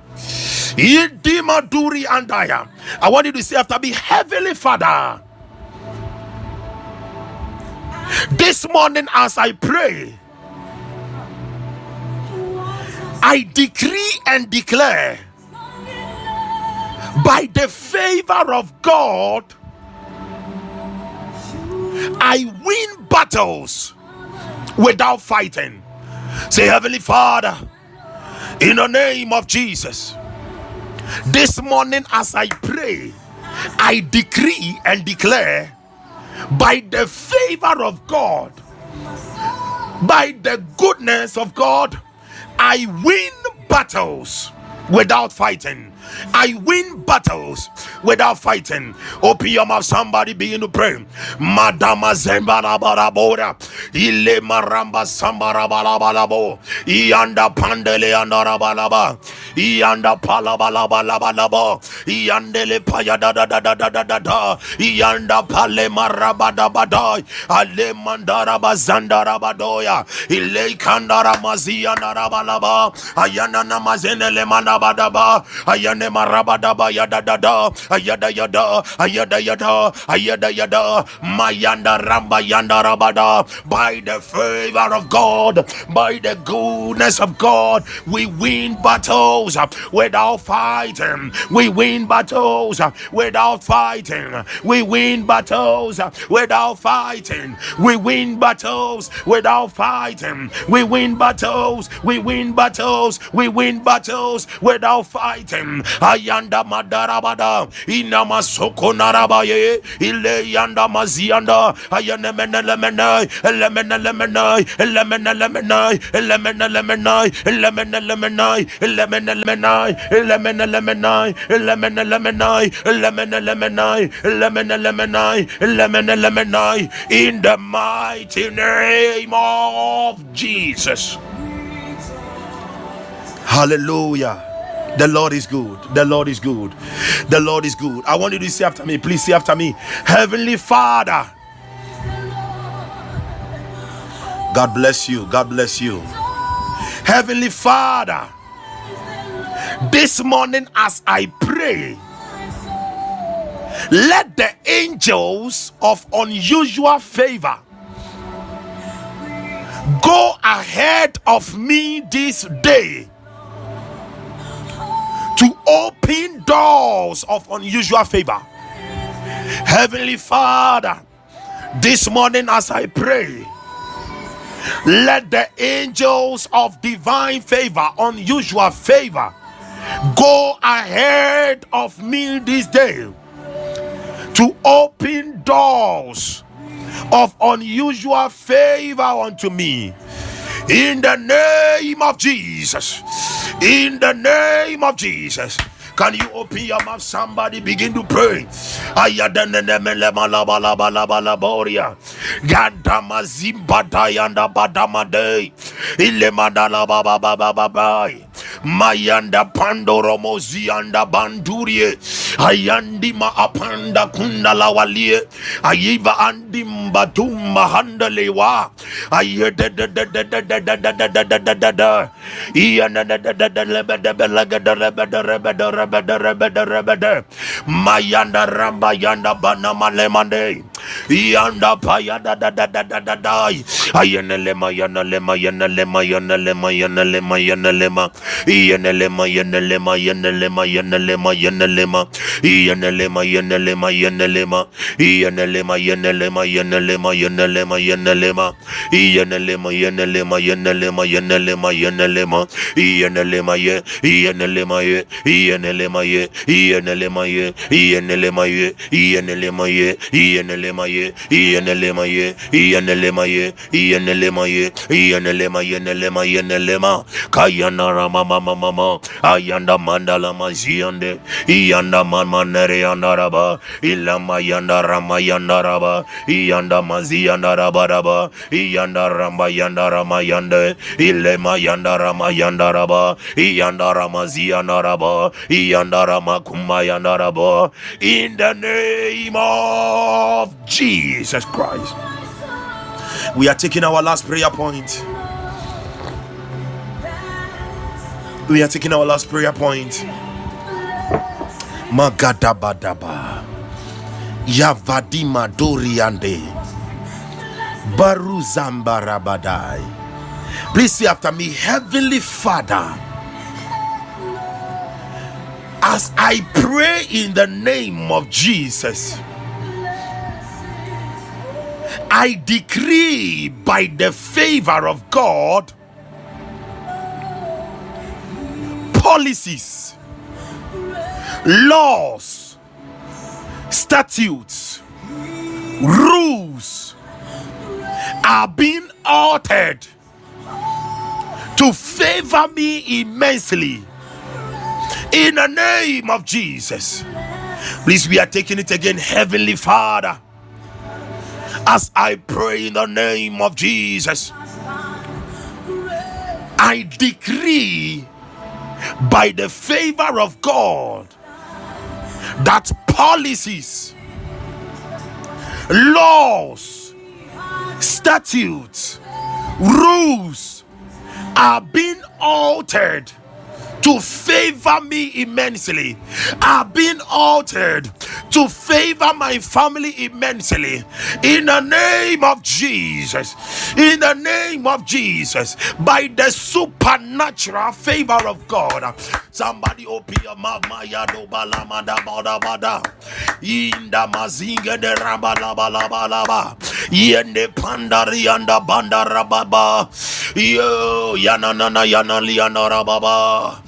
In Dimaduri Andaya. I want you to say after me, Heavenly Father. This morning, as I pray, I decree and declare by the favor of God, I win battles without fighting. Say, Heavenly Father, in the name of Jesus, this morning as I pray, I decree and declare by the favor of God, by the goodness of God, I win battles without fighting. I win battles without fighting. Open your mouth, somebody begin to pray. Madama Zembara Barabora, Ile Maramba Sambara Balabalabo, Ianda Pandele Andarabalaba, Ianda Palabalabalabo, Iandele Payada da da da da da da da, Ianda Pale Marabada Badai, Ale Mandara Bazandara Badoya, Ile Kandara Mazia Narabalaba, Ayana Namazenele Manabadaba, Ayana Ayane marabadaba yada dada ayada yada ayada yada ayada yada mayanda ramba yanda rabada by the favor of God by the goodness of God we win battles battles uh, without fighting. We win battles uh, without fighting. We win battles uh, without fighting. We win battles without fighting. We win battles. We win battles. We win battles without fighting. Ayanda madarabada. Inama soko narabaye. Ile yanda mazianda. Ayane menelemene. Elemene lemene. Elemene lemene. Elemene lemene. Elemene lemene. Elemene lemene. Elemene lemene. Elemene lemene. Elemene lemene. Elemene lemene. Elemene lemene. In the mighty name of Jesus. Hallelujah. The Lord is good. The Lord is good. The Lord is good. I want you to say after me. Please say after me. Heavenly Father. God bless you. God bless you. Heavenly Father. This morning, as I pray, let the angels of unusual favor go ahead of me this day to open doors of unusual favor. Heavenly Father, this morning as I pray, let the angels of divine favor, unusual favor, go ahead of me this day to open doors of unusual favor unto me in the name of Jesus. In the name of Jesus. Can you open your mouth? Somebody begin to pray. Mayanda pandoromo zianda bandurie. Ayandi ma apanda kundala walie. Ayiva andimba tumba handalewa. Ayede de de de de de de de de de de de de. Iyana de de de de lebe de belega de rebe de rebe de rebe de rebe de rebe de. Mayanda yanda banama. Yanda paya da da da da da da da. Ayana lema yana lema yana lema yana lema yana lema yana lema. Yana lema yana lema yana lema yana lema yana lema. Yana lema yana lema yana lema. Yana lema yana lema yana lema yana lema yana lema. Yana lema yana lema yana lema yana lema yana lema. Yana lema ye yana lema ye yana lema ye yana lema ye yana lema ye yana lema ye yana ye yana ye yana ye yana ye yana lema yana lema mama mama mama. Ayanda mandala maziande iyanda manmanere yandaraba ilama yanda raba, iyanda mazi yanda raba. Raba, iyanda ramba yandarama yande ilema yanda raba, iyanda ramazi yandaraba iyanda rama kuma yandaraba in the name of Jesus Christ. We are taking our last prayer point. We are taking our last prayer point. Magadabadaba. Yavadima Doriande Baruzambarabadai. Please say after me, Heavenly Father, as I pray in the name of Jesus, I decree by the favor of God policies, laws, statutes, rules are being altered to favor me immensely in the name of Jesus. Please, we are taking it again, Heavenly Father. As I pray in the name of Jesus, I decree by the favor of God that policies, laws, statutes, rules are being altered to favor me immensely are being altered to favor my family immensely in the name of Jesus. In the name of Jesus, by the supernatural favor of God. Somebody open your mouth. In the mazinga de rabalaba laba laba. Yende pandari anda bandara baba. Yo yana nana yana liana rababa.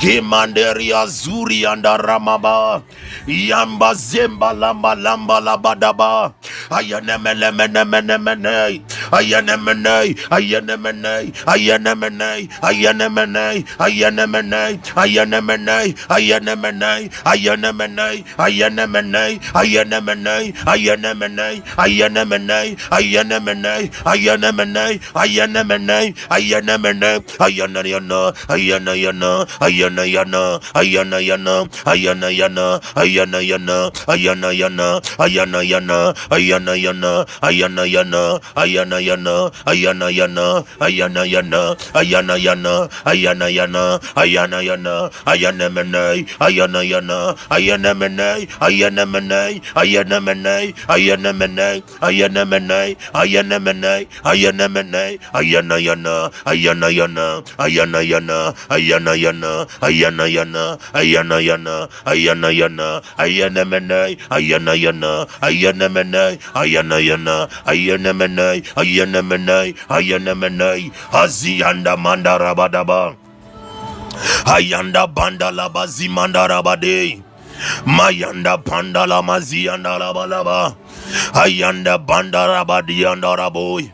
Kimanderi azuri anda ramaba. Yamba zemba lamba lamba labadaba. Ayanemene mene mene mene. Ayanemene. Ayanemene. Ayanemene. Ayanemene. Ayanemene. Ayanemene. Ayanemene. Ayanemene. Ayanemene. Ayanemene. Ayanemene. Ayanemene. Ayanemene. Ayanemene. Ayanemene. Ayanemene. Ayanayana. Ayanayana. Ayanayana. Ayanayana. Ayanayana. Ayanayana. Ayanayana. Ayanayana. Ayanayana. Ayanayana. Ayanayana. Ayanayana. Ayanayana. Ayanayana. Ayanayana. Ayanayana. Ayanemene. Ayanayana ayana ayana ayana, ayana ayana, ayana yana ayana menai ayana ayana, ayana menai ayana ayana, ayana menai ayana menai ayana menai azianda mandara badaba ayanda bandala bazimandara badei Mayanda pandala mazianda labalaba. Ayanda bandarabadianda raboy.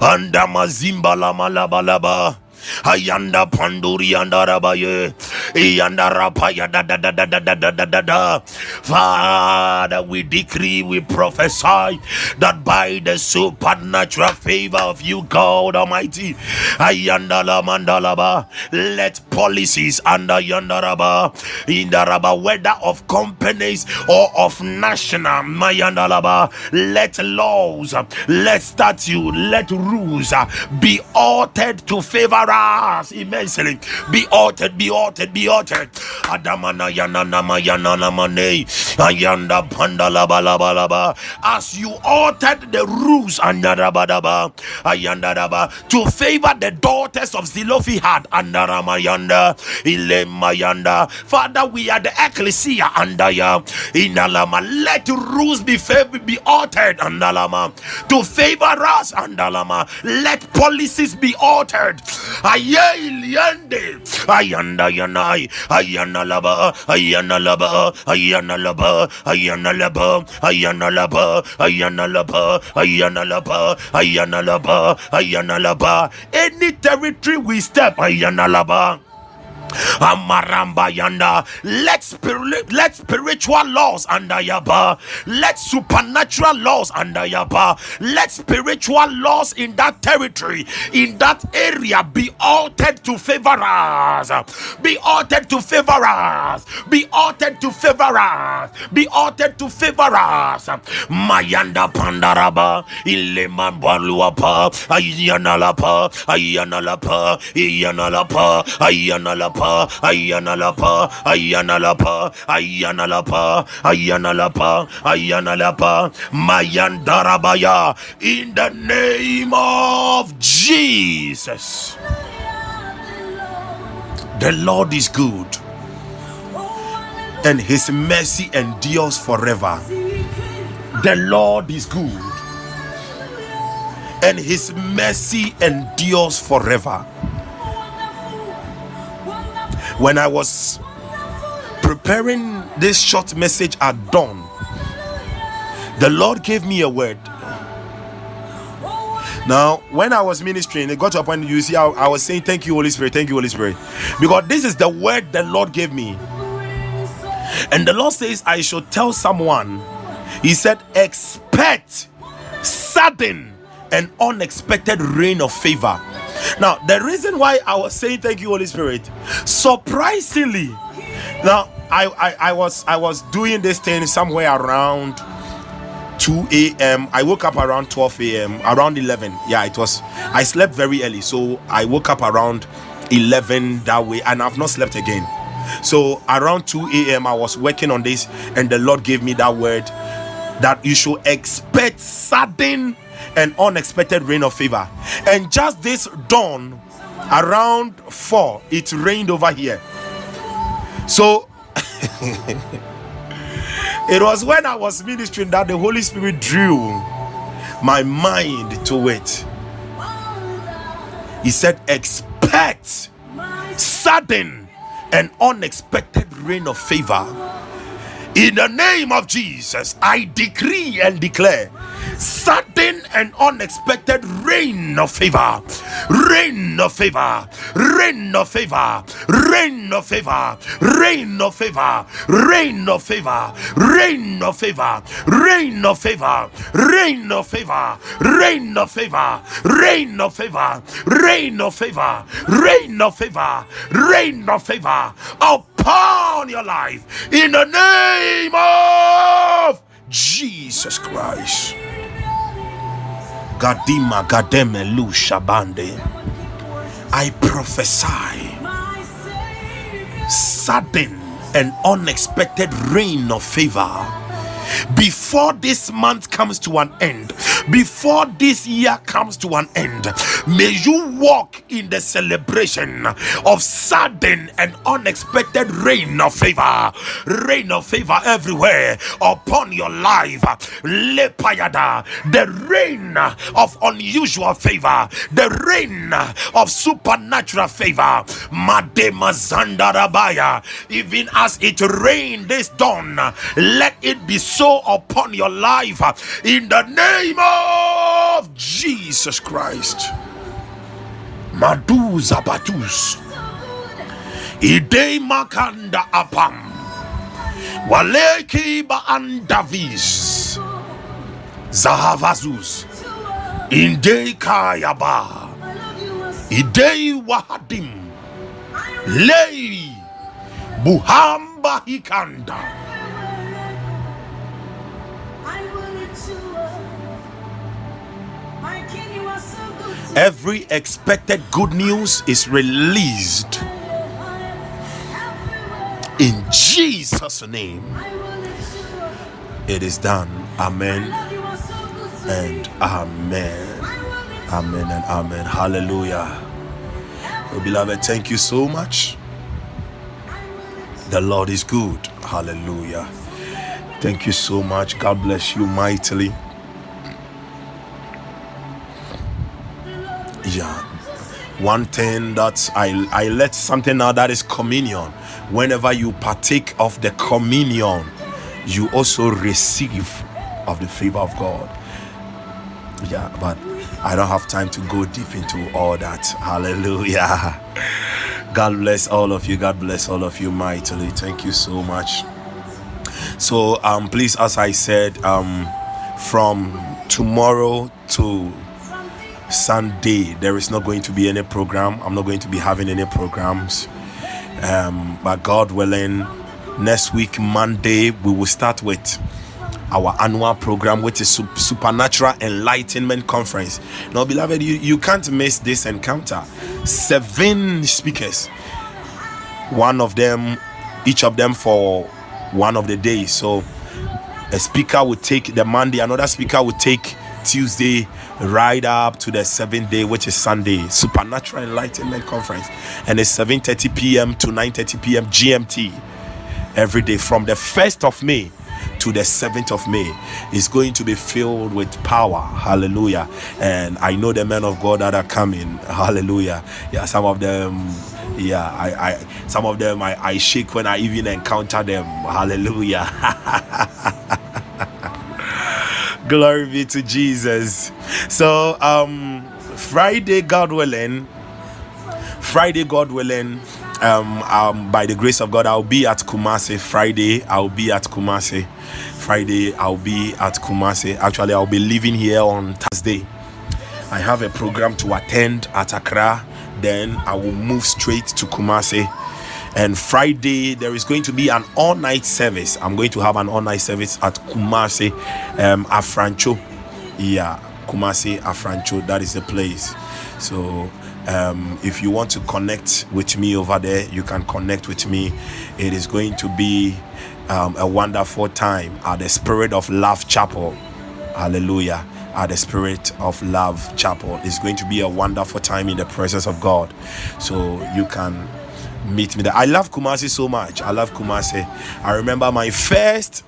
Anda mazimba la malabalaba. Ayanda panduri andarabaye. Ayanda rapaya da da da da da da da da da da. Father, we decree, we prophesy that by the supernatural favor of you, God Almighty, Ayanda la mandalaba, let policies under yandaraba, indaraba, whether of companies or of national, mayandalaba, let laws, let statute, let rules be altered to favor us immensely. Be altered, be altered, be altered. Adamana yana nama yana nama ne. Ayanda pandala bala bala ba. As you altered the rules andarabadaba, ayandaraba to favor the daughters of Zelophehad andaramayanda ilemayanda. Father, we are the ecclesia andaya indalama. Let rules be favored, be altered andalama to favor us andalama. Let policies be altered. Ayeliande ayanda yanai ayana laba ayana laba ayana laba ayana laba ayana laba ayana laba ayana laba ayana laba ayana laba any territory we step ayana laba Amaramba yanda. Let spirit, let spiritual laws under yaba. Let supernatural laws under yaba. Let spiritual laws in that territory, in that area, be altered to favor us. Be altered to favor us. Be altered to favor us. Be altered to favor us. Mayanda pandaraba. Ileman baluapa. Ayana lapa. Ayana lapa. Ayana lapa. Ayana lapa. Ayana lapa. Ayana lapa. Ayana lapa. Ayana lapa. Ayana lapa. Mayandarabaya. In the name of Jesus. The Lord is good and his mercy endures forever. The Lord is good and his mercy endures forever. When I was preparing this short message at dawn, the Lord gave me a word. Now, when I was ministering, it got to a point you see, I, I was saying, Thank you, Holy Spirit, thank you, Holy Spirit. Because this is the word the Lord gave me. And the Lord says, I should tell someone, He said, expect sudden and unexpected rain of favor. Now, the reason why I was saying thank you, Holy Spirit, surprisingly, now I, I, I was I was doing this thing somewhere around 2 a.m. I woke up around 12 a.m. around 11. Yeah, it was. I slept very early, so I woke up around 11 that way, and I've not slept again. So around 2 a.m., I was working on this, and the Lord gave me that word that you should expect sudden and unexpected rain of favor. And just this dawn, around 4, it rained over here. So it was when I was ministering that the Holy Spirit drew my mind to it. He said, Expect sudden and unexpected rain of favor. In the name of Jesus, I decree and declare sudden and unexpected rain of favor, rain of favor, rain of favor, rain of favor, rain of favor, rain of favor, rain of favor, rain of favor, rain of favor, rain of favor, rain of favor, rain of favor, rain of favor, rain of favor upon your life in the name of Jesus Christ. Gadima Gademe Lu Shabande. I prophesy sudden and unexpected rain of favor before this month comes to an end, before this year comes to an end, may you walk in the celebration of sudden and unexpected rain of favor, rain of favor everywhere upon your life. Lepayada, the rain of unusual favor, the rain of supernatural favor. Madema Zandarabaya, even as it rained this dawn, let it be so upon your life uh, in the name of Jesus Christ. Maduza Batus. Ide Makanda Apam. Waleki Ba Andavis. Zahavazus. Inde Kayaba. Ide Wahadim. Lei Buhamba Hikanda. Every expected good news is released in Jesus' name. It is done. Amen and amen. Amen and amen. Hallelujah. Oh, beloved, thank you so much. The Lord is good. Hallelujah. Thank you so much. God bless you mightily. One thing that i i let something now that is communion. Whenever you partake of the communion you also receive of the favor of god. Yeah but i don't have time to go deep into all that. Hallelujah. God bless all of you. God bless all of you mightily. Thank you so much. So um please as i said um from tomorrow to Sunday, there is not going to be any program. I'm not going to be having any programs. Um, but God willing, next week, Monday, we will start with our annual program, which is Supernatural Enlightenment Conference. Now, beloved, you, you can't miss this encounter. Seven speakers, one of them, each of them for one of the days. So, a speaker will take the Monday, another speaker will take Tuesday, right up to the seventh day, which is Sunday, Supernatural Enlightenment Conference, and it's 7:30 p.m. to 9:30 p.m. GMT every day from the 1st of May to the 7th of May is going to be filled with power. Hallelujah. And I know the men of God that are coming. Hallelujah. Yeah, some of them yeah I, I some of them I, I shake when I even encounter them. Hallelujah. Glory be to Jesus. So, um, Friday, God willing, Friday, God willing, um, um, by the grace of God, I'll be at Kumasi. Friday, I'll be at Kumasi. Friday, I'll be at Kumasi. Actually, I'll be leaving here on Thursday. I have a program to attend at Accra. Then I will move straight to Kumasi and Friday there is going to be an all night service. I'm going to have an all night service at Kumasi um, Afrancho. Yeah, Kumasi Afrancho. That is the place. So Um, if you want to connect with me over there, you can connect with me. It is going to be um, a wonderful time at the Spirit of Love Chapel. Hallelujah. At the Spirit of Love Chapel. It's going to be a wonderful time in the presence of God. So you can meet me there. I love Kumasi so much. I love Kumasi. I remember my first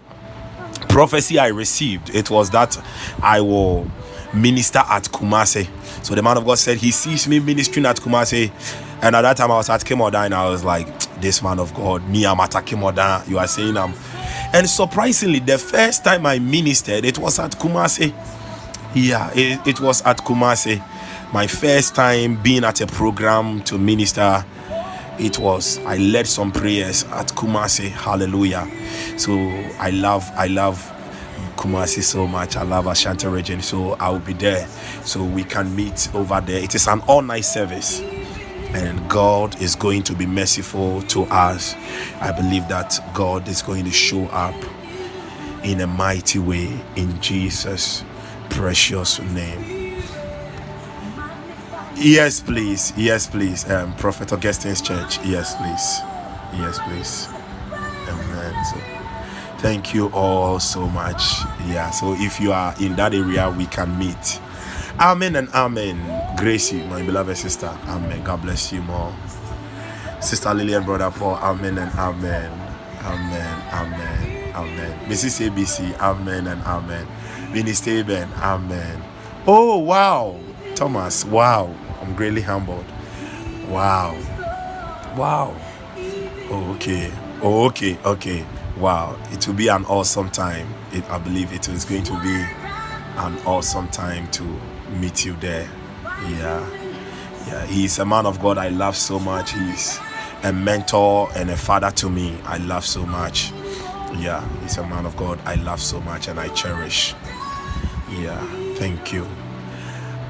prophecy I received. It was that I will minister at Kumasi. So the man of God said he sees me ministering at Kumasi. And at that time I was at Kemoda and I was like, this man of God, me, I'm at Kemoda. You are saying I'm. And surprisingly, the first time I ministered, it was at Kumasi. Yeah, it, it was at Kumasi. My first time being at a program to minister it was i led some prayers at kumasi. Hallelujah. So i love i love kumasi so much. I love ashanti region. So i will be there. So we can meet over there. It is an all-night service. And god is going to be merciful to us. I believe that god is going to show up in a mighty way in jesus precious name Yes, please. Yes, please. Um, Prophet Augustine's church. Yes, please. Yes, please. Amen. So, thank you all so much. Yeah. So, if you are in that area, we can meet. Amen and amen. Gracie, my beloved sister. Amen. God bless you more. Sister Lillian, brother Paul. Amen and amen. Amen. Amen. Amen. Mrs. ABC. Amen and amen. Minister Ben. Amen. Oh wow. Thomas. Wow. I'm greatly humbled. Wow. Wow. Oh, okay. Oh, okay. Okay. Wow. It will be an awesome time. It, I believe it is going to be an awesome time to meet you there. Yeah. Yeah. He's a man of God I love so much. He's a mentor and a father to me. I love so much. Yeah. He's a man of God I love so much and I cherish. Yeah. Thank you.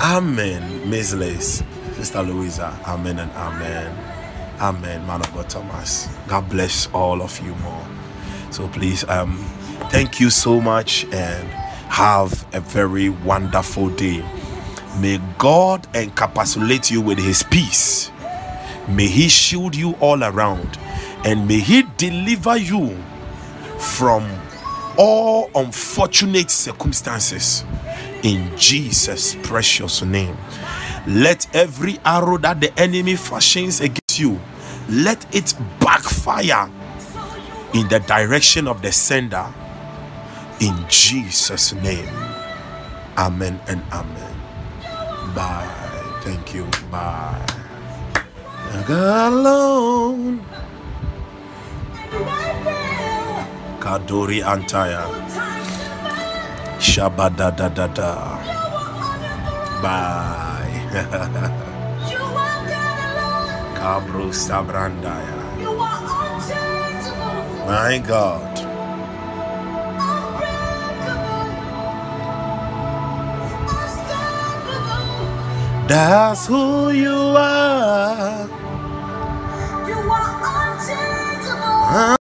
Amen, Miss Liz, Sister Louisa. Amen and amen. Amen, man of God Thomas. God bless all of you more. So please, um, thank you so much and have a very wonderful day. May God encapsulate you with his peace. May he shield you all around and may he deliver you from all unfortunate circumstances in Jesus' precious name. Let every arrow that the enemy fashions against you, let it backfire in the direction of the sender in Jesus' name. Amen and amen. Bye. Thank you. Bye. Alone. Kadori Antaya. Shabba da da da da. Bye. Kabru Sabrandaya. My God. That's who you are. You are unchangeable.